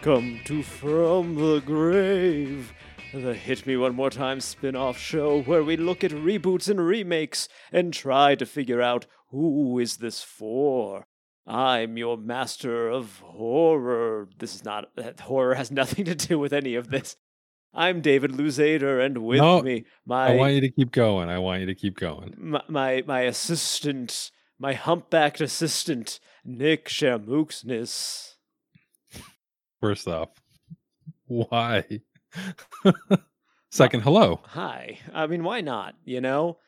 Welcome to From the Grave, the Hit Me One More Time spin off show where we look at reboots and remakes and try to figure out who is this for. I'm your master of horror. This is not, horror has nothing to do with any of this. I'm David Luzader, and with No, me, my I want you to keep going. I want you to keep going. my, my, my assistant, my humpbacked assistant, Nick Shamooksness. First off, why? Second, hello. Hi. I mean, why not? You know,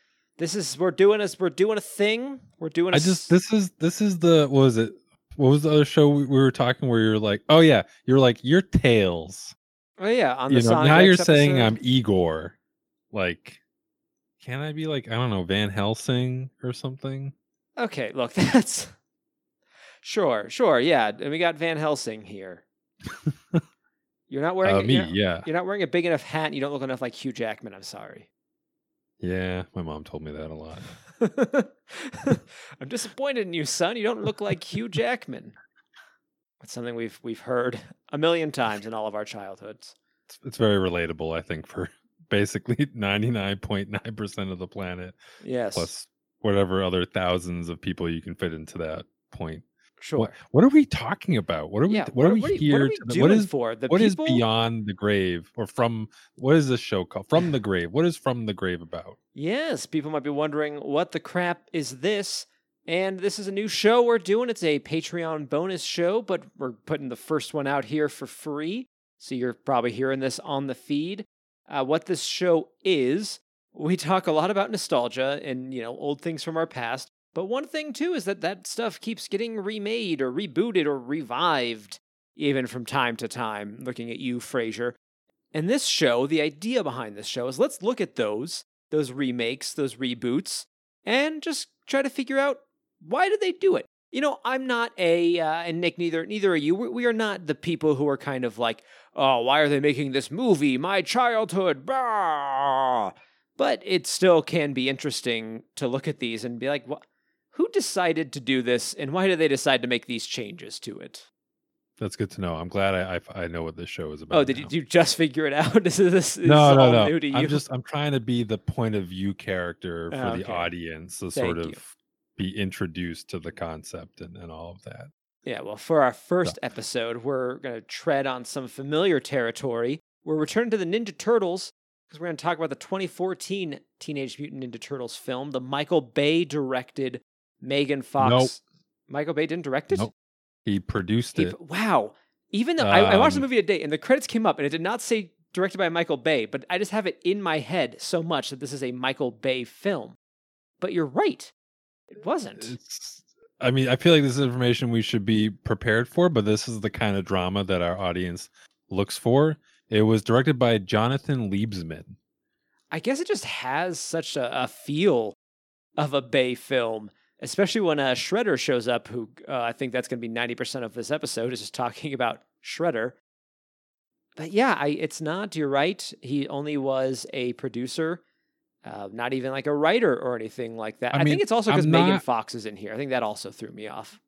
this is we're doing us. We're doing a thing. We're doing. a I just this is this is the what was it? What was the other show we, we were talking where you're like, oh yeah, you're like your tails. Oh yeah, on the You know, now X you're saying. I'm Igor. Like, can I be like I don't know Van Helsing or something? Okay, look, that's sure, sure, yeah. And we got Van Helsing here. You're not wearing Uh, me, you're, yeah, you're not wearing a big enough hat. And you don't look enough like Hugh Jackman. I'm sorry. Yeah. My mom told me that a lot. I'm disappointed in you, son. You don't look like Hugh Jackman. That's something we've we've heard a million times in all of our childhoods. It's, it's very relatable, I think, for basically 99.9 percent of the planet. Yes, plus whatever other thousands of people you can fit into that point. Sure. What, what are we talking about? What are we? yeah, what, are we what are, here? what are we to what is for? The what is people, beyond the grave or from? What is this show called? From the grave. What is from the grave about? Yes, people might be wondering what the crap is this? And this is a new show we're doing. It's a Patreon bonus show, but we're putting the first one out here for free. So you're probably hearing this on the feed. Uh, what this show is, we talk a lot about nostalgia and, you know, old things from our past. But one thing too is that that stuff keeps getting remade or rebooted or revived, even from time to time. Looking at you, Frasier. And this show, the idea behind this show is let's look at those those remakes, those reboots, and just try to figure out why did they do it. You know, I'm not a, uh, and Nick, neither neither are you. We, are not the people who are kind of like, oh, why are they making this movie? My childhood, bah! But it still can be interesting to look at these and be like, what? Who decided to do this, and why did they decide to make these changes to it? That's good to know. I'm glad I I, I know what this show is about. Oh, did you, did you just figure it out? this is this is No, no, no. new to you. I'm just I'm trying to be the point of view character for the okay. audience to Thank sort of you. be introduced to the concept and, and all of that. Yeah, well, for our first episode, we're going to tread on some familiar territory. We're returning to the Ninja Turtles because we're going to talk about the 2014 Teenage Mutant Ninja Turtles film, the Michael Bay directed Megan Fox. Nope. Michael Bay didn't direct it? Nope. He produced He- it. wow. Even though I, I watched the Um, movie today and the credits came up and it did not say directed by Michael Bay, but I just have it in my head so much that this is a Michael Bay film. But you're right. It wasn't. I mean, I feel like this is information we should be prepared for, but this is the kind of drama that our audience looks for. It was directed by Jonathan Liebesman. I guess it just has such a, a feel of a Bay film, especially when uh, Shredder shows up. Who uh, I think that's going to be ninety percent of this episode is just talking about Shredder. But yeah, I, it's not. You're right. He only was a producer, uh, not even like a writer or anything like that. I I, mean, think it's also because Megan Fox is in here. I think that also threw me off.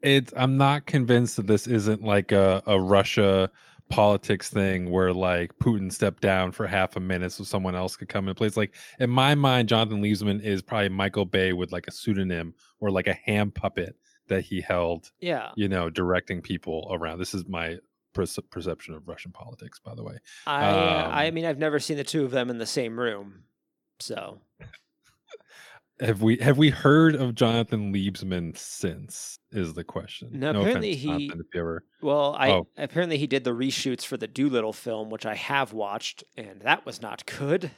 It's I'm not convinced that this isn't like a, a Russia politics thing where like Putin stepped down for half a minute so someone else could come in place. Like in my mind, Jonathan Liebesman is probably Michael Bay with like a pseudonym or like a hand puppet that he held, Yeah, you know, directing people around. This is my perce- perception of Russian politics, by the way. I uh, I Um, mean I've never seen the two of them in the same room, so Have we have we heard of Jonathan Liebesman since? Is the question. No, apparently offense, he- Jonathan, if you ever Well, I Oh. apparently he did the reshoots for the Dolittle film, which I have watched, and that was not good.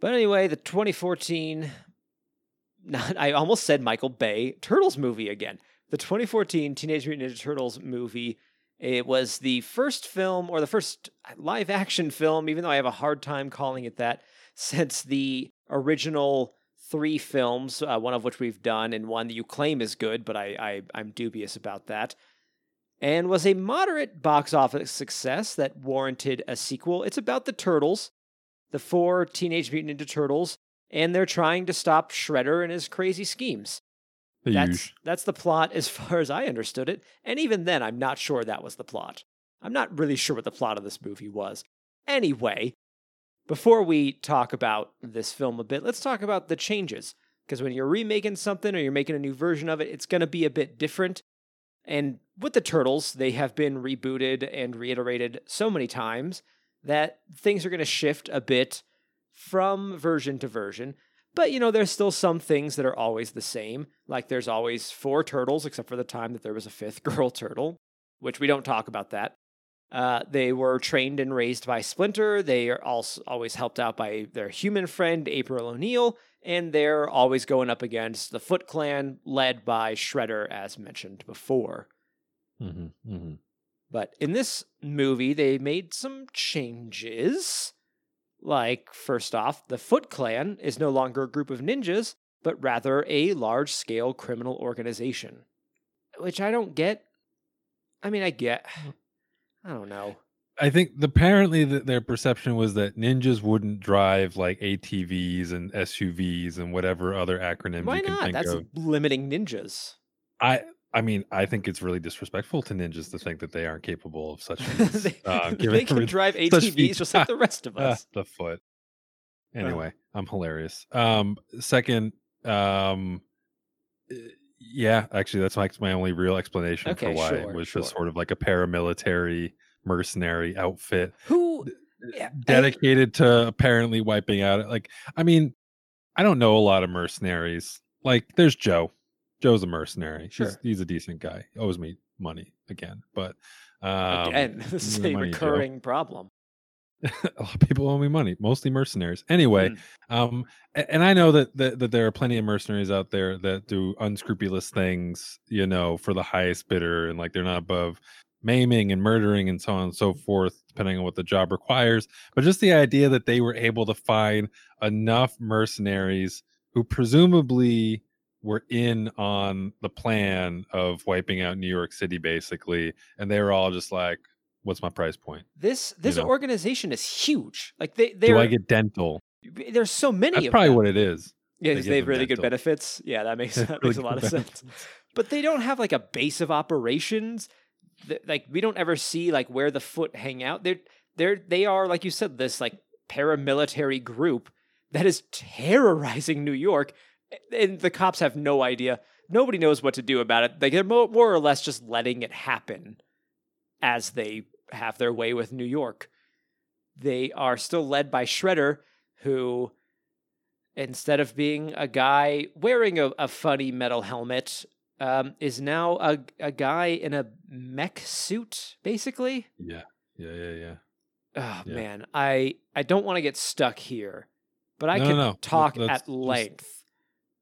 But anyway, the 2014 not I almost said Michael Bay Turtles movie again. The 2014 Teenage Mutant Ninja Turtles movie. It was the first film or the first live action film, even though I have a hard time calling it that, since the original three films, uh, one of which we've done and one that you claim is good, but I, I I'm dubious about that. and was a moderate box office success that warranted a sequel. It's about the Turtles, the four Teenage Mutant Ninja Turtles, and they're trying to stop Shredder and his crazy schemes. The That's that's the plot as far as I understood it, and even then I'm not sure that was the plot. I'm not really sure what the plot of this movie was. Anyway, before we talk about this film a bit, let's talk about the changes because when you're remaking something or you're making a new version of it, it's going to be a bit different. And with the Turtles, they have been rebooted and reiterated so many times that things are going to shift a bit from version to version. But, you know, there's still some things that are always the same. Like there's always four turtles, except for the time that there was a fifth girl turtle, which we don't talk about that. Uh, they were trained and raised by Splinter. They are also always helped out by their human friend, April O'Neil. And they're always going up against the Foot Clan, led by Shredder, as mentioned before. hmm hmm But in this movie, they made some changes. Like, first off, the Foot Clan is no longer a group of ninjas, but rather a large scale criminal organization. Which I don't get. I mean, I get. I don't know. I think apparently that their perception was that ninjas wouldn't drive like ATVs and SUVs and whatever other acronyms Why you can not? That's of. limiting ninjas. I I mean, I think it's really disrespectful to ninjas to think that they aren't capable of such feats. they, uh, they can drive ATVs just like the rest of us. the foot. Anyway, I'm hilarious. Um, second, um, uh, yeah, actually, that's my my only real explanation Okay, for why sure, it was just sort of like a paramilitary mercenary outfit Who? Yeah, I- dedicated to apparently wiping out. Like, I mean, I don't know a lot of mercenaries. Like, there's Joe. Joe's a mercenary. He's- Sure. he's, a decent guy. Owes me money again, but um, Again, this is a money, Joe. recurring problem. a lot of people owe me money, mostly mercenaries. Anyway, Mm. um, and I know that, that that there are plenty of mercenaries out there that do unscrupulous things, you know, for the highest bidder, and like they're not above maiming and murdering and so on and so forth, depending on what the job requires. But just the idea that they were able to find enough mercenaries who presumably were in on the plan of wiping out New York City, basically, and they were all just like, "What's my price point?" This this know. organization is huge. Like they they Do I get dental? there's so many That's probably them. what it is. Yeah, they they have really good benefits. Yeah, that makes that Really makes a lot of sense. But they don't have like a base of operations. Like we don't ever see like where the foot hang out. They're they're they are like you said this like paramilitary group that is terrorizing New York, and the cops have no idea. Nobody knows what to do about it. Like they're more or less just letting it happen as they have their way with New York. They are still led by Shredder, who instead of being a guy wearing a, a funny metal helmet, um, is now a, a guy in a mech suit, basically. Yeah, yeah, yeah, yeah. Oh Yeah. man, I I don't want to get stuck here, but I No, can no, no. talk Let's at just- length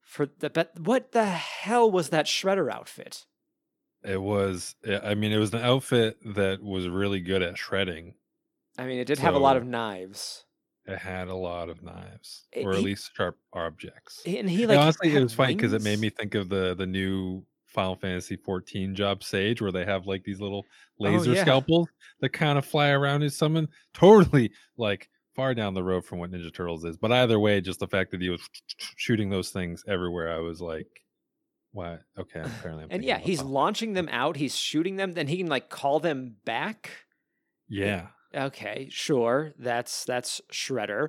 for the but what the hell was that shredder outfit? It was. eh, I mean, it was an outfit that was really good at shredding. I mean, it did have a lot of knives, It had a lot of knives, It- or at he- least sharp objects. and he And like honestly, it was funny because it made me think of the the new Final Fantasy 14 job Sage, where they have like these little Oh, laser yeah. scalpels that kind of fly around and summon. Totally like far down the road from what Ninja Turtles is. But either way, just the fact that he was shooting those things everywhere, I was like, "What? Okay, apparently." I'm And yeah, he's launching them out. He's shooting them. Then he can like call them back. yeah. Okay, sure. That's that's Shredder.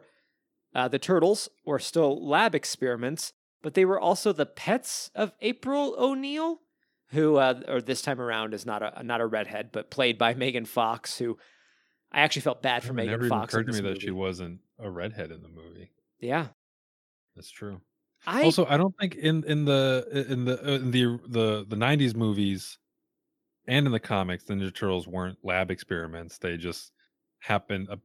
Uh, the turtles were still lab experiments, but they were also the pets of April O'Neil, who, uh, or this time around, is not a not a redhead, but played by Megan Fox. Who I actually felt bad for It Megan never Fox. in occurred to me that she wasn't a redhead in the movie. Yeah, That's true. I also i don't think in in the in the uh, in the the the 90s movies and in the comics the ninja turtles weren't lab experiments they just happened a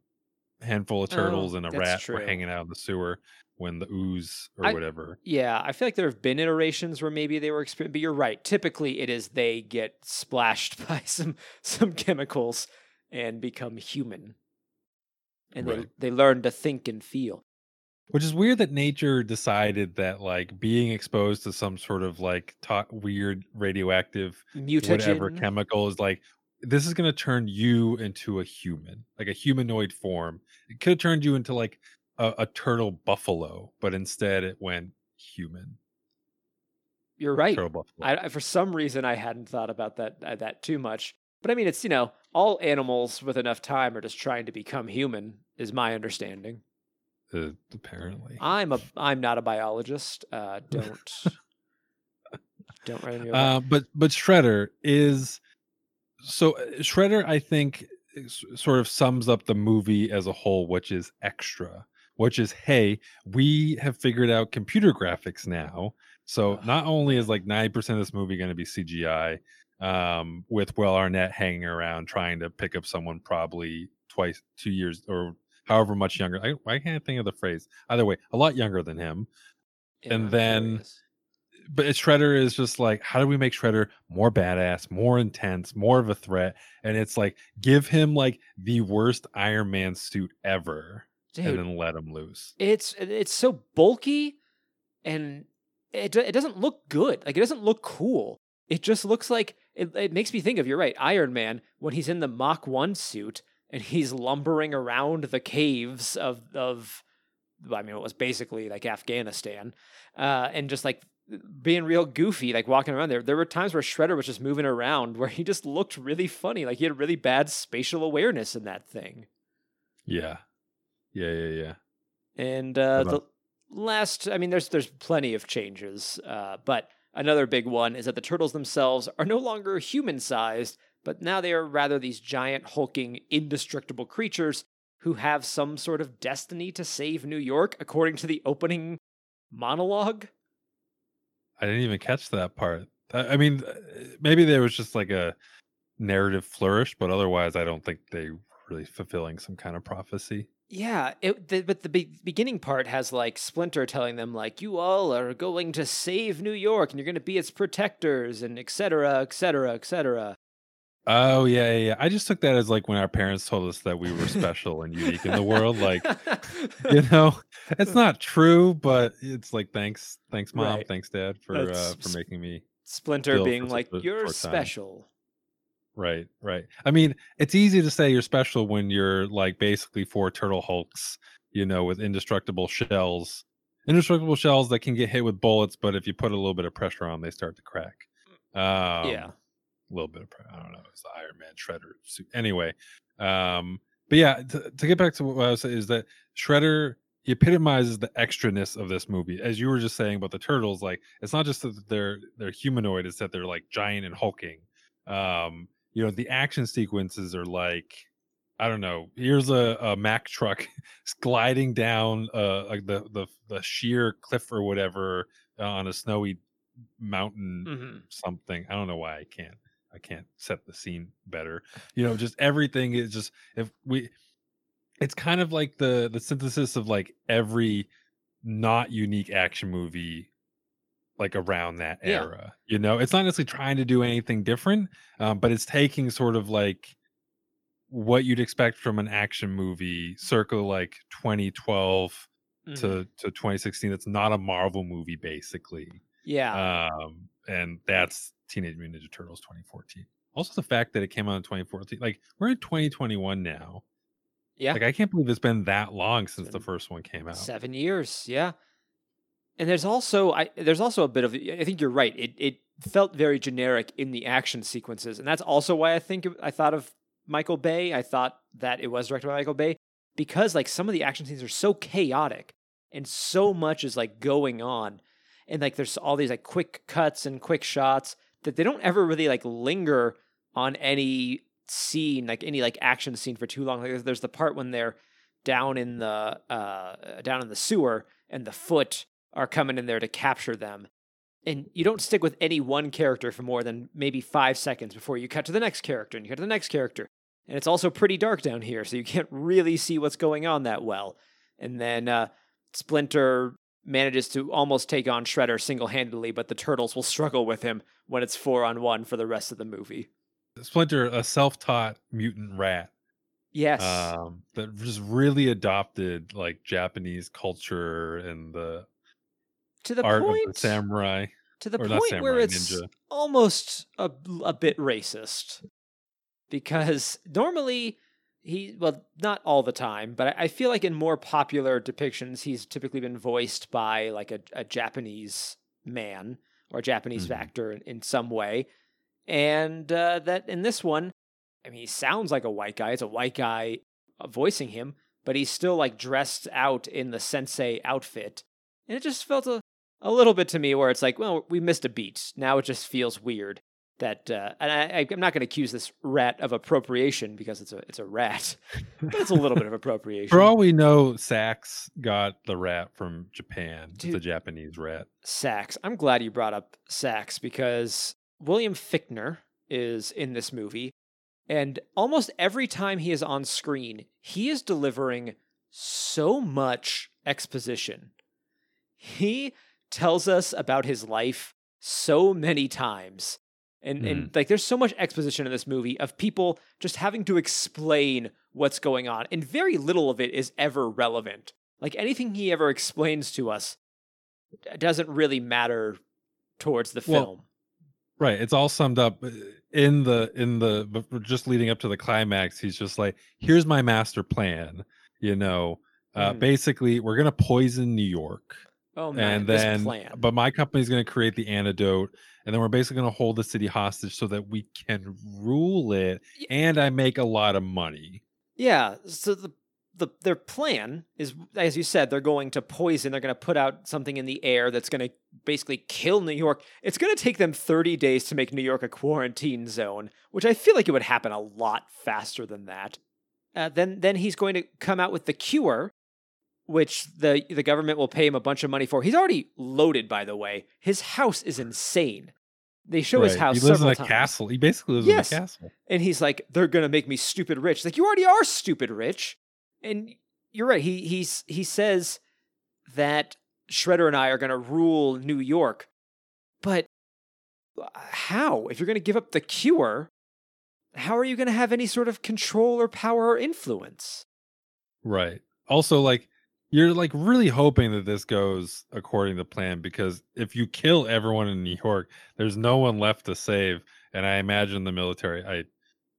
handful of Oh, turtles and a rat were hanging out in the sewer when the ooze or I- whatever yeah, I feel like there have been iterations where maybe they were exper- but you're right. Typically, it is they get splashed by some some chemicals and become human, and Right. they they learn to think and feel. Which is weird that nature decided that like being exposed to some sort of like to- weird radioactive Mutagen. whatever chemical is like this is going to turn you into a human, like a humanoid form. It could have turned you into like a, a turtle buffalo, but instead it went human. You're right. Turtle buffalo. I, I- for some reason I hadn't thought about that uh, that too much. But I mean, it's you know, all animals with enough time are just trying to become human, is my understanding. Uh, apparently. I'm a I'm not a biologist. Uh, don't don't write me. Uh, but but Shredder is so uh, Shredder. I think sort of sums up the movie as a whole, which is extra. Which is, hey, we have figured out computer graphics now. So not only is like ninety percent of this movie going to be CGI, um, with Will Arnett hanging around trying to pick up someone probably twice, two years, or however much younger. I, I can't think of the phrase. Either way, a lot younger than him. yeah, and then- but Shredder is just like, how do we make Shredder more badass, more intense, more of a threat? And it's like, give him like the worst Iron Man suit ever, and then let him loose. it's it's so bulky, and it it doesn't look good. Like it doesn't look cool. It just looks like it. It makes me think of you're right, Iron Man when he's in the Mach One suit and he's lumbering around the caves of of. I mean, it was basically like Afghanistan, uh, and just like being real goofy, like walking around there. There were times where Shredder was just moving around where he just looked really funny, like he had really bad spatial awareness in that thing. Yeah, yeah, yeah, yeah. And uh, the last, I mean, there's there's plenty of changes, uh, but another big one is that the turtles themselves are no longer human sized, but now they are rather these giant, hulking, indestructible creatures who have some sort of destiny to save New York, according to the opening monologue. I didn't even catch that part. I, mean, uh, maybe there was just like a narrative flourish, but otherwise, I don't think they were really fulfilling some kind of prophecy. Yeah, it, the, but the be- beginning part has like Splinter telling them like you all are going to save New York and you're going to be its protectors and et cetera, et cetera, et cetera. Oh yeah, yeah, yeah. I just took that as like when our parents told us that we were special and unique in the world. Like, you know, it's not true, but it's like thanks, thanks mom, Right. thanks dad for uh, for making me Splinter being like, a "You're short time." special." right, right. I mean, it's easy to say you're special when you're like basically four turtle hulks, you know, with indestructible shells, indestructible shells that can get hit with bullets, but if you put a little bit of pressure on, they start to crack. Um, yeah, a little bit of I don't know, it's the Iron Man Shredder suit. Anyway, um, but yeah, to, to get back to what I was saying is that Shredder epitomizes the extraness of this movie. As you were just saying about the turtles, like it's not just that they're they're humanoid, it's that they're like giant and hulking. Um, you know, the action sequences are like I don't know. Here's a, a Mack truck gliding down uh like the the the sheer cliff or whatever uh, on a snowy mountain hmm something. I don't know why I can't. I can't set the scene better. You know, just everything is just if we it's kind of like the the synthesis of like every not unique action movie like around that Yeah. era. You know, it's not necessarily trying to do anything different, um, but it's taking sort of like what you'd expect from an action movie circa like 2012 Mm-hmm. to to 2016 it's not a marvel movie basically yeah, um and that's teenage mutant ninja turtles 2014 also the fact that it came out in 2014 like we're in 2021 now yeah. like i can't believe it's been that long since the first one came out Seven years, yeah. And there's also I there's also a bit of I think you're right. It it felt very generic in the action sequences, and that's also why I think I thought of Michael Bay. I thought that it was directed by Michael Bay because like some of the action scenes are so chaotic and so much is like going on, and like there's all these like quick cuts and quick shots that they don't ever really like linger on any scene like any like action scene for too long. Like there's, the part when they're down in the uh down in the sewer and the foot are coming in there to capture them. And you don't stick with any one character for more than maybe five seconds before you cut to the next character and you cut to the next character. And it's also pretty dark down here so you can't really see what's going on that well. And then uh splinter manages to almost take on shredder single-handedly but the turtles will struggle with him when it's four on one for the rest of the movie splinter a self-taught mutant rat yes um that just really adopted like japanese culture and the, to the art point of the samurai to the point where it's ninja. almost a, a bit racist. because normally he well not all the time but I, feel like in more popular depictions he's typically been voiced by like a, a japanese man or a japanese Mhm. actor in, in some way. And uh, that in this one i mean he sounds like a white guy. It's a white guy uh, voicing him but he's still like dressed out in the sensei outfit. And it just felt a, a little bit to me where it's like well we missed a beat. Now it just feels weird that uh, and I, I'm not going to accuse this rat of appropriation because it's a it's a rat, but it's a little bit of appropriation. For all we know, Sacks got the rat from Japan. It's a Japanese rat. Sacks. I'm glad you brought up Sacks because William Fichtner is in this movie, and almost every time he is on screen, he is delivering so much exposition. He tells us about his life so many times. And, and like there's so much exposition in this movie of people just having to explain what's going on and very little of it is ever relevant like anything he ever explains to us doesn't really matter towards the Well, film Right. It's all summed up uh, in the in the just leading up to the climax. He's just like, "Here's my master plan." You know, uh, Mhm. basically, we're gonna poison New York, oh man and then, plan. but my company's gonna create the antidote, and then we're basically gonna hold the city hostage so that we can rule it, and I make a lot of money. yeah so the the their plan is as you said they're going to poison they're going to put out something in the air that's going to basically kill New York. It's going to take them 30 days to make New York a quarantine zone which I feel like it would happen a lot faster than that. Uh, then then he's going to come out with the cure which the the government will pay him a bunch of money for he's already loaded by the way his house is insane they show his house He lives in a times. castle. He basically lives Yes. in a castle. and he's like they're gonna make me stupid rich like you already are stupid rich and you're right he he's he says that shredder and i are gonna rule new york but uh, how if you're gonna give up the cure how are you gonna have any sort of control or power or influence Right. Also, like you're like really hoping that this goes according to plan because if you kill everyone in New York, there's no one left to save. And I imagine the military. I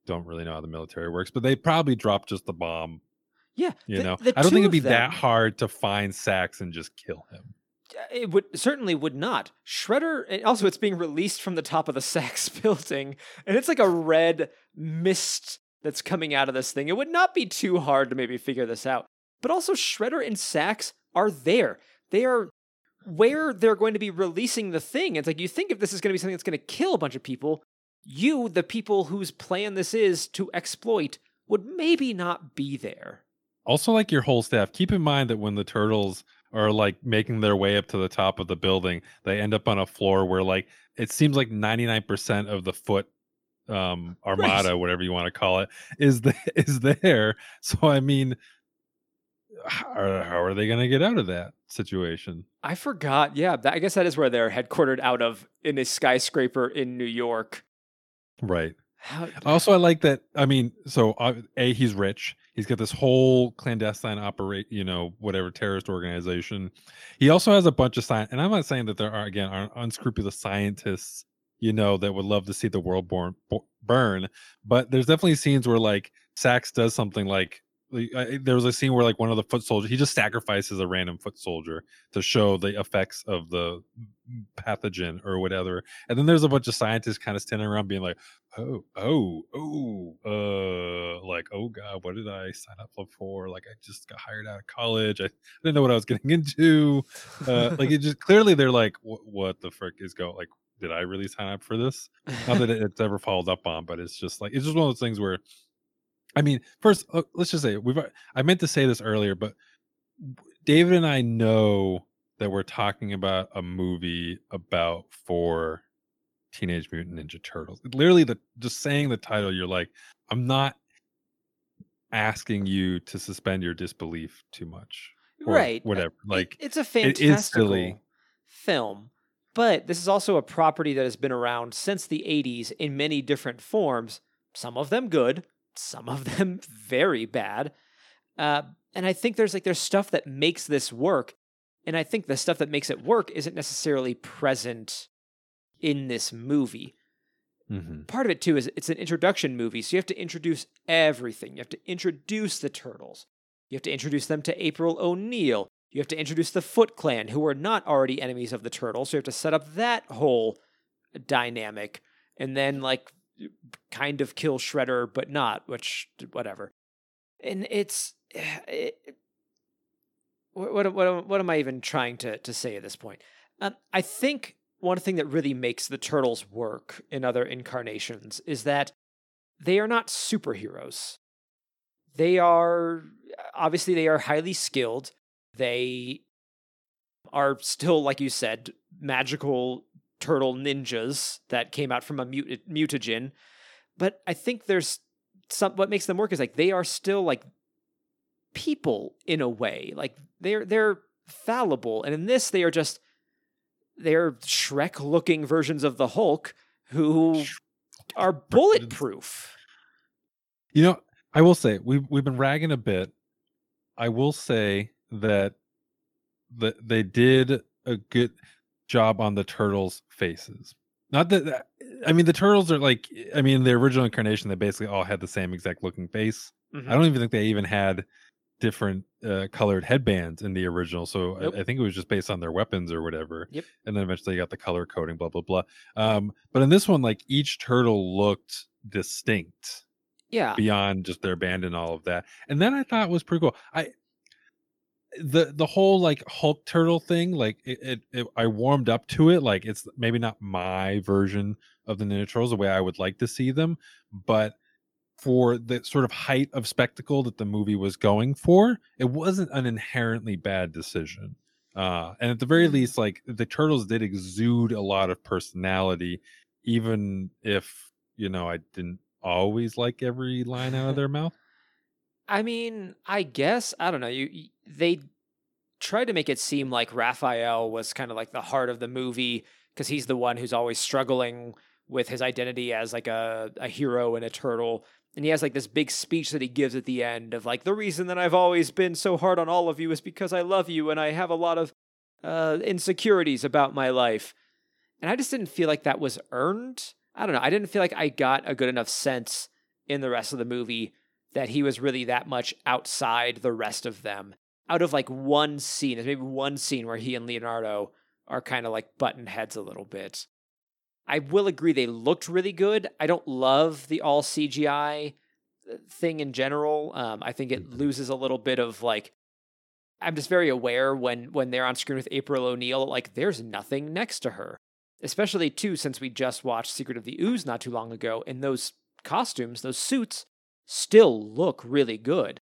don't really know how the military works, but they probably drop just the bomb. yeah You the- know, the I don't think it'd be them- that hard to find Sacks and just kill him. it would certainly would not. Shredder, and also it's being released from the top of the Sacks building, and it's like a red mist that's coming out of this thing. It would not be too hard to maybe figure this out. But also, Shredder and Sacks are there. They are where they're going to be releasing the thing. It's like you think if this is going to be something that's going to kill a bunch of people, you, the people whose plan this is to exploit, would maybe not be there. Also, like your whole staff, keep in mind that when the turtles are like making their way up to the top of the building, they end up on a floor where like it seems like 99% of the foot um armada whatever you want to call it is the is there so i mean how are, how are they going to get out of that situation I forgot. Yeah, that, I guess that is where they're headquartered out of in a skyscraper in New York. right How, also i like that i mean so uh, a he's rich he's got this whole clandestine operate you know whatever terrorist organization he also has a bunch of science and i'm not saying that there are again are unscrupulous scientists you know that would love to see the world born, bo- burn but there's definitely scenes where like sax does something like like, uh, there was a scene where like one of the foot soldiers he just sacrifices a random foot soldier to show the effects of the pathogen or whatever. And then there's a bunch of scientists kind of standing around being like oh oh oh uh like oh god what did i sign up for? Like i just got hired out of college. I didn't know what i was getting into. Uh like it just clearly they're like what, the frick is going like did i really sign up for this? Not that it- it's ever followed up on but it's just like it's just one of those things where i mean first uh, let's just say we've i meant to say this earlier but david and i know that we're talking about a movie about four teenage mutant ninja turtles literally the just saying the title you're like i'm not asking you to suspend your disbelief too much or right. whatever It- like it's a it is fantastical silly. film, but this is also a property that has been around since the 80s in many different forms. Some of them good, some of them very bad. Uh, and I think there's like there's stuff that makes this work, and I think the stuff that makes it work isn't necessarily present in this movie. hmm part of it too is it's an introduction movie, so you have to introduce everything. You have to introduce the turtles. You have to introduce them to April O'Neil. You have to introduce the Foot Clan, who are not already enemies of the turtles. So you have to set up that whole dynamic, and then like kind of kill Shredder, but not. Which whatever. And it's it, what what what am I even trying to to say at this point? Um, I think one thing that really makes the turtles work in other incarnations is that they are not superheroes. They are obviously they are highly skilled. They are still, like you said, magical turtle ninjas that came out from a mut- mutagen. But I think there's some what makes them work is like they are still like people in a way. Like they're they're fallible, and in this they are just they're Shrek looking versions of the Hulk who are bulletproof. You know, I will say we've we've been ragging a bit. I will say that that they did a good job on the turtles' faces. Not that that- I mean the turtles are like I mean the original incarnation they basically all had the same exact looking face. Mhm. I don't even think they even had different uh, colored headbands in the original. So I- Nope. I, think it was just based on their weapons or whatever. Yep. And then eventually you got the color coding, blah blah blah. Um, but in this one, like each turtle looked distinct Yeah. beyond just their band and all of that. And then I thought was pretty cool. I the the whole like Hulk turtle thing, like it, it, it I warmed up to it. Like it's maybe not my version of the Ninja Turtles the way I would like to see them, but for the sort of height of spectacle that the movie was going for, it wasn't an inherently bad decision. Uh, and at the very Mm. least, like the turtles did exude a lot of personality, even if you know I didn't always like every line out of their mouth. I mean, I guess I don't know. You they tried to make it seem like Raphael was kind of like the heart of the movie because he's the one who's always struggling with his identity as like a a hero and a turtle. And he has like this big speech that he gives at the end of like the reason that I've always been so hard on all of you is because I love you and I have a lot of uh, insecurities about my life. And I just didn't feel like that was earned. I don't know. I didn't feel like I got a good enough sense in the rest of the movie that he was really that much outside the rest of them. Out of like one scene, there's maybe one scene where he and Leonardo are kind of like button heads a little bit. I will agree they looked really good. I don't love the all CGI uh, thing in general. Um, I think it Mhm. loses a little bit of like. I'm just very aware when when they're on screen with April O'Neil, like there's nothing next to her. Especially too, since we just watched Secret of the Ooze not too long ago, and those costumes, those suits, still look really good.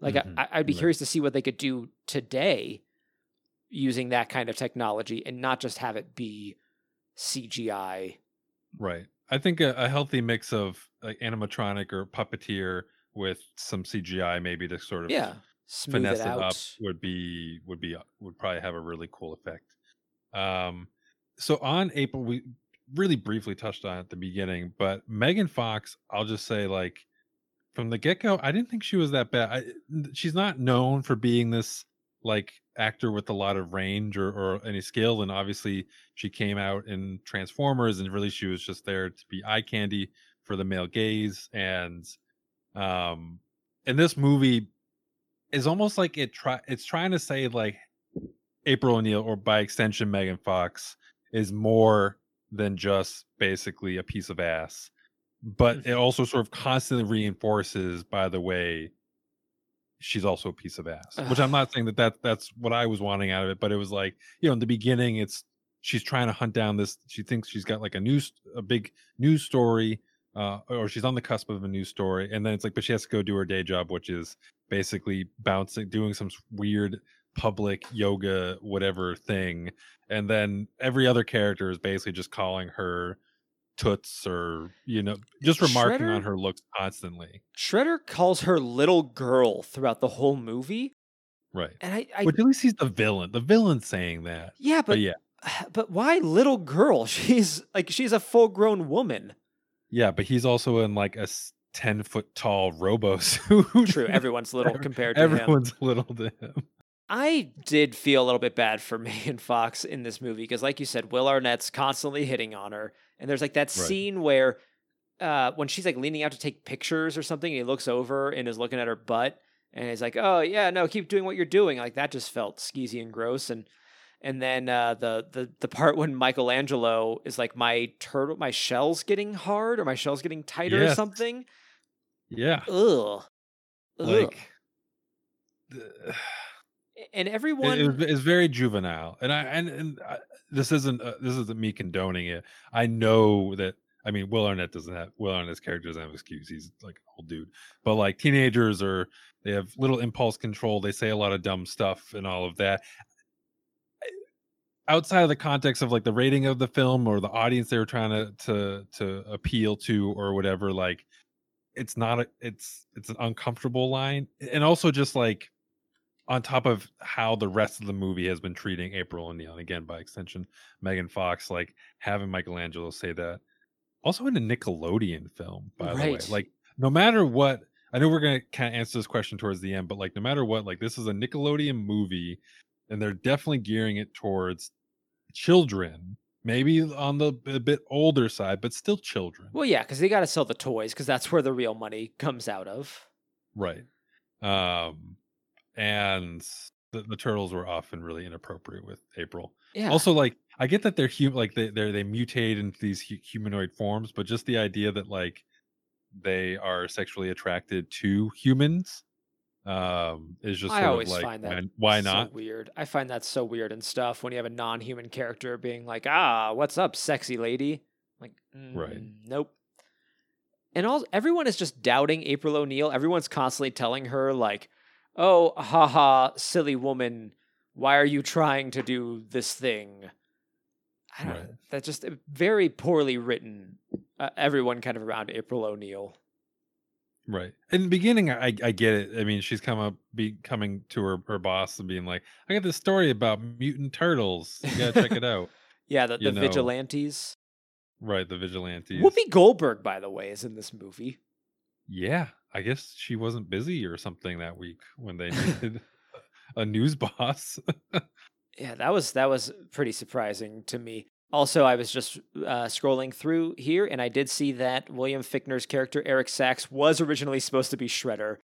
Like Mhm, I, I'd be right. curious to see what they could do today using that kind of technology and not just have it be CGI. Right. I think a, a healthy mix of like animatronic or puppeteer with some CGI maybe to sort of Yeah, finesse it it, up would be would be would probably have a really cool effect. Um so on April we really briefly touched on at the beginning, but Megan Fox, I'll just say like from the get-go, I didn't think she was that bad. I, she's not known for being this like actor with a lot of range or, or any skill and obviously she came out in transformers and really she was just there to be eye candy for the male gaze and um and this movie is almost like it try it's trying to say like april o'neil or by extension megan fox is more than just basically a piece of ass but it also sort of constantly reinforces by the way she's also a piece of ass which i'm not saying that, that that's what i was wanting out of it but it was like you know in the beginning it's she's trying to hunt down this she thinks she's got like a news a big news story uh or she's on the cusp of a news story and then it's like but she has to go do her day job which is basically bouncing doing some weird public yoga whatever thing and then every other character is basically just calling her toots or you know just remarking on her looks constantly Shredder calls her little girl throughout the whole movie, right and I, I But at least he's the villain. The villain saying that. yeah, But, but yeah, but why little girl? She's like she's a full grown woman. yeah, but he's also in like a ten foot tall robo suit. True, everyone's little compared to him. Everyone's little to him. I did feel a little bit bad for Megan Fox in this movie because, like you said, Will Arnett's constantly hitting on her, and there's like that Right. scene where, uh, when she's like leaning out to take pictures or something, and he looks over and is looking at her butt, and he's like, "Oh yeah, no, keep doing what you're doing." Like that just felt skeezy and gross, and and then uh, the the the part when Michelangelo is like, "My turtle, my shell's getting hard, or my shell's getting tighter, or something." Yeah. Ugh. Ugh. Like th- and it, everyone it it's very juvenile and i and, and I, this isn't uh, this isn't me condoning it. I know that i mean will arnett doesn't have will arnett's character doesn't have excuse. He's like an old dude. But like teenagers are they have little impulse control. They say a lot of dumb stuff and all of that. Outside of the context of like the rating of the film or the audience they were trying to to to appeal to or whatever like it's not a it's it's an uncomfortable line. And also just like on top of how the rest of the movie has been treating April O'Neil, and again by extension Megan Fox, like having Michelangelo say that, also in a Nickelodeon film, by the way, like no matter what, I know we're gonna kind of answer this question towards the end, but like no matter what, like this is a Nickelodeon movie, and they're definitely gearing it towards children, maybe on the a bit older side, but still children, Well, yeah, because they got to sell the toys because that's where the real money comes out of. right? Um, and the, the turtles were often really inappropriate with April. Yeah. Also, like I get that they're human, like they they they mutate into these hu- humanoid forms, but just the idea that like they are sexually attracted to humans um is just I always like find that why, why so not? weird. I find that so weird and stuff when you have a non-human character being like, "Ah, what's up, sexy lady?" Like, Right. "Mm, Nope. And all everyone is just doubting April O'Neil. Everyone's constantly telling her like, "Oh, haha, silly woman, why are you trying to do this thing?" I don't. Right. That's just uh, very poorly written. Uh, everyone kind of around April O'Neil. Right. In the beginning, I I get it. I mean, she's come up, be coming to her her boss and being like, "I got this story about mutant turtles. You gotta check it out." Yeah, the, the vigilantes. Right, the vigilantes. Whoopi Goldberg, by the way, is in this movie. Yeah, I guess she wasn't busy or something that week when they needed a news boss. Yeah, that was that was pretty surprising to me. Also, I was just uh, scrolling through here, and I did see that William Fichtner's character Eric Sacks was originally supposed to be Shredder,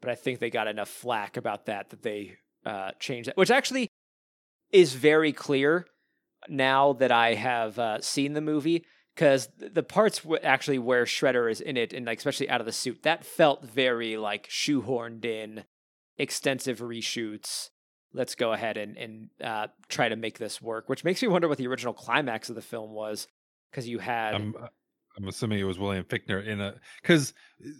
but I think they got enough flack about that that they uh, changed that, which actually is very clear now that I have uh, seen the movie. Because the parts w- actually where Shredder is in it, and like especially out of the suit, that felt very like shoehorned in, extensive reshoots let's go ahead and and uh, try to make this work. Which makes me wonder what the original climax of the film was, because you had I'm uh, I'm assuming it was William Fichtner in a because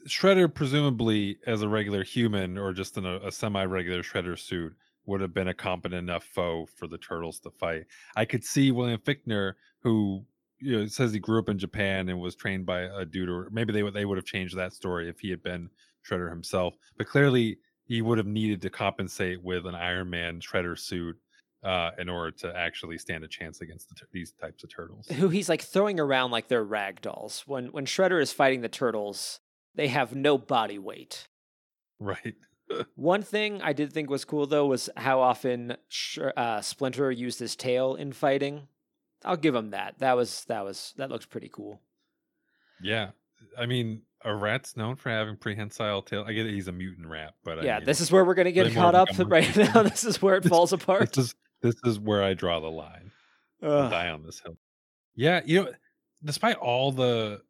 Shredder presumably as a regular human or just in a, a semi-regular Shredder suit would have been a competent enough foe for the turtles to fight. I could see William Fichtner who you know says he grew up in Japan and was trained by a dude or maybe they would they would have changed that story if he had been Shredder himself. But clearly he would have needed to compensate with an Iron Man Shredder suit uh, in order to actually stand a chance against the these types of turtles. who he's like throwing around like they're rag dolls. When when Shredder is fighting the turtles, they have no body weight. Right. One thing I did think was cool though was how often Sh- uh, Splinter used his tail in fighting. I'll give him that. That was that was that looks pretty cool. Yeah, I mean, a rat's known for having prehensile tail. I get it; he's a mutant rat, but I yeah, mean, this is where we're gonna get caught up right now. This is where it This- falls apart. this is this is where I draw the line. Die on this hill. Yeah, you know, despite all the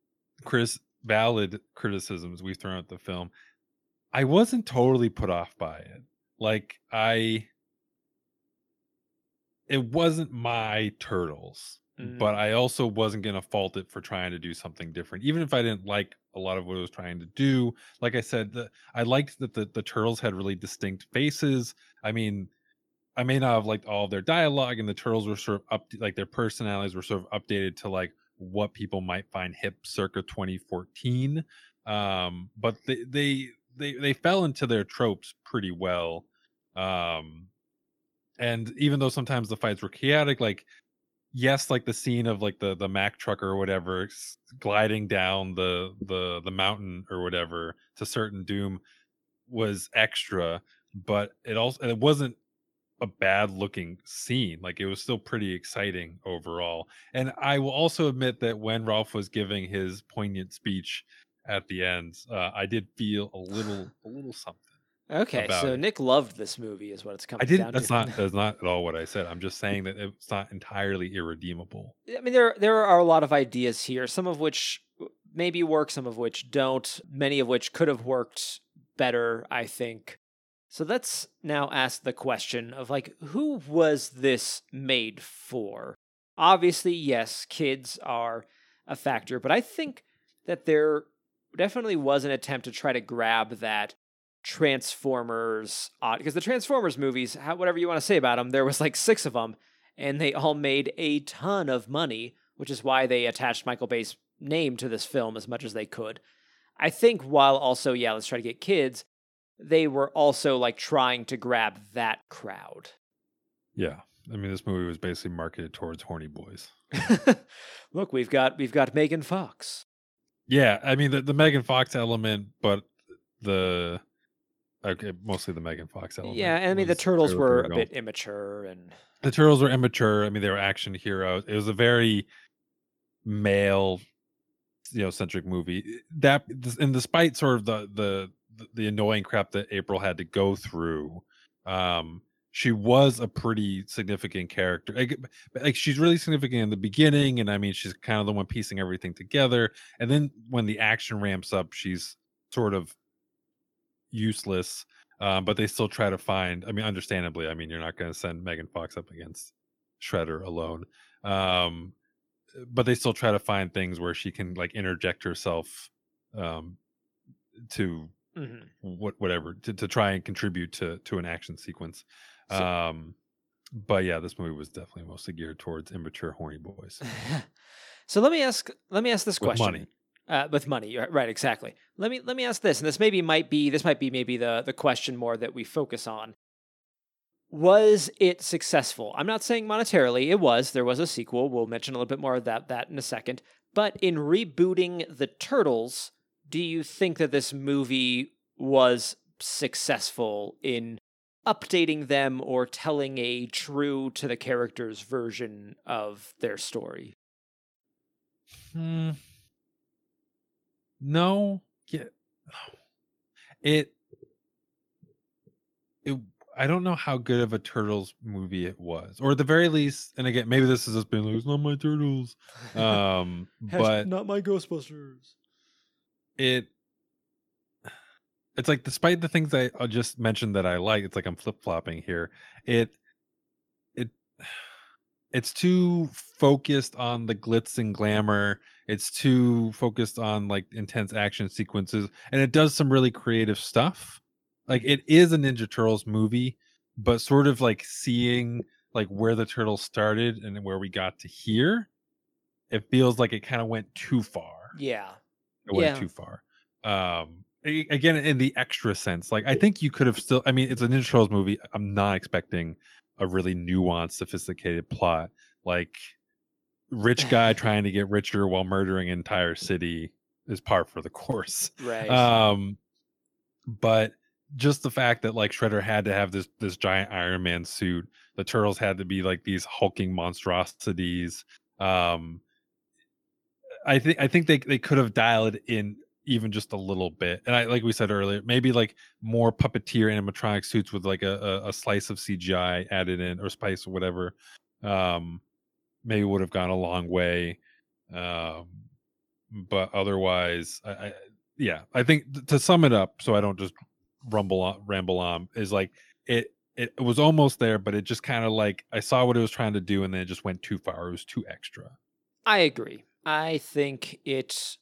Chris valid criticisms we've thrown at the film, I wasn't totally put off by it. Like I, it wasn't my turtles. Mm. but I also wasn't going to fault it for trying to do something different, even if I didn't like a lot of what it was trying to do. Like I said, the, I liked that the, the turtles had really distinct faces. I mean, I may not have liked all of their dialogue, and the turtles were sort of up, like their personalities were sort of updated to like what people might find hip circa 2014. Um, but they they they they fell into their tropes pretty well. Um, and even though sometimes the fights were chaotic, like yes like the scene of like the the mac truck or whatever gliding down the the the mountain or whatever to certain doom was extra but it also it wasn't a bad looking scene. Like it was still pretty exciting overall. And I will also admit that when Ralph was giving his poignant speech at the end, uh, I did feel a little a little something. Okay, so it. Nick loved this movie, is what it's coming I didn't that's to. not that's not at all what I said. I'm just saying that it's not entirely irredeemable. I mean, there there are a lot of ideas here, some of which maybe work, some of which don't, many of which could have worked better, I think. So let's now ask the question of like, who was this made for? Obviously, yes, kids are a factor, but I think that there definitely was an attempt to try to grab that Transformers uh, because the Transformers movies, how, whatever you want to say about them, there was like six of them, and they all made a ton of money, which is why they attached Michael Bay's name to this film as much as they could. I think while also, yeah, let's try to get kids, they were also like trying to grab that crowd. Yeah. I mean this movie was basically marketed towards horny boys. Look, we've got we've got Megan Fox. Yeah, I mean the, the Megan Fox element, but the okay, mostly the Megan Fox element. Yeah, and I mean the turtles were a bit immature and the turtles were immature. I mean, they were action heroes. It was a very male, you know, centric movie. That and despite sort of the the the annoying crap that April had to go through, um, she was a pretty significant character. Like, like she's really significant in the beginning, and I mean, she's kind of the one piecing everything together. And then when the action ramps up, she's sort of useless um, but they still try to find. I mean, understandably, I mean, you're not going to send Megan Fox up against Shredder alone, um, but they still try to find things where she can like interject herself um, to Mhm. what whatever to, to try and contribute to to an action sequence. So- Um, but yeah, this movie was definitely mostly geared towards immature horny boys so let me ask let me ask this with question. money. Uh, with money, right? Exactly. Let me let me ask this, and this maybe might be this might be maybe the the question more that we focus on. Was it successful? I'm not saying monetarily. It was. There was a sequel. We'll mention a little bit more of that that in a second. But in rebooting the Turtles, do you think that this movie was successful in updating them or telling a true to the characters version of their story? Hmm. No. Yeah. It. It. I don't know how good of a turtles movie it was, or at the very least, and again, maybe this has just been like, it's not my turtles. Um, but not my Ghostbusters. it. It's like, despite the things I, I just mentioned that I like, it's like I'm flip flopping here. It. It. It's too focused on the glitz and glamour it's too focused on like intense action sequences and it does some really creative stuff like it is a ninja turtles movie but sort of like seeing like where the turtles started and where we got to here it feels like it kind of went too far Yeah. it went Yeah. too far um again in the extra sense like i think you could have still i mean it's a ninja turtles movie i'm not expecting a really nuanced sophisticated plot like rich guy trying to get richer while murdering an entire city is par for the course Right. um but just the fact that like shredder had to have this this giant iron man suit the turtles had to be like these hulking monstrosities um i think i think they they could have dialed it in even just a little bit and i like we said earlier maybe like more puppeteer animatronic suits with like a, a, a slice of cgi added in or spice or whatever um maybe would have gone a long way um but otherwise I, I yeah i think th- to sum it up so i don't just rumble on ramble on is like it it was almost there but it just kind of like i saw what it was trying to do and then it just went too far it was too extra I agree. I think it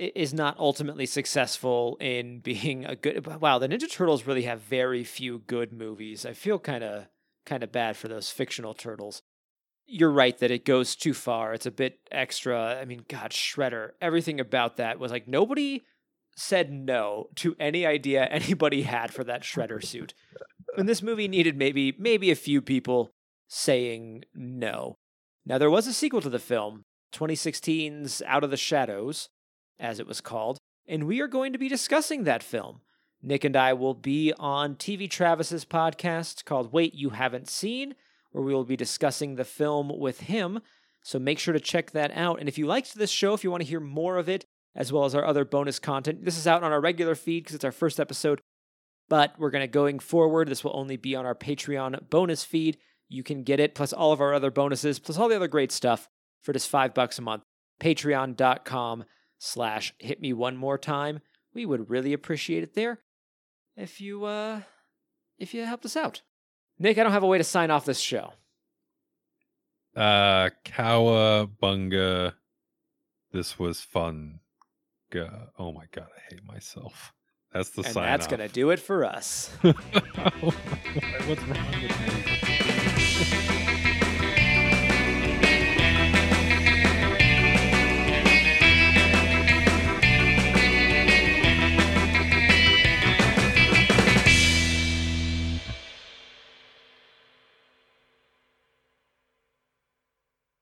i- not ultimately successful in being a good. Wow, the Ninja Turtles really have very few good movies. I feel kind of kind of bad for those fictional turtles. You're right that it goes too far. It's a bit extra. I mean, God, Shredder. Everything about that was like nobody said no to any idea anybody had for that Shredder suit. And this movie needed maybe maybe a few people saying no. Now, there was a sequel to the film, 2016's Out of the Shadows, as it was called, and we are going to be discussing that film Nick and I will be on TV Travis's podcast called Wait You Haven't Seen, where we will be discussing the film with him. So make sure to check that out. And if you liked this show, if you want to hear more of it, as well as our other bonus content, this is out on our regular feed because it's our first episode. But we're going to going forward. This will only be on our Patreon bonus feed. You can get it plus all of our other bonuses, plus all the other great stuff for just five bucks a month. Patreon.com slash hit me one more time. We would really appreciate it there if you uh if you helped us out. Nick, I don't have a way to sign off this show. Uh Cowabunga. This was fun. Oh my god, I hate myself. That's the and sign. that's off. gonna do it for us. What's wrong with me?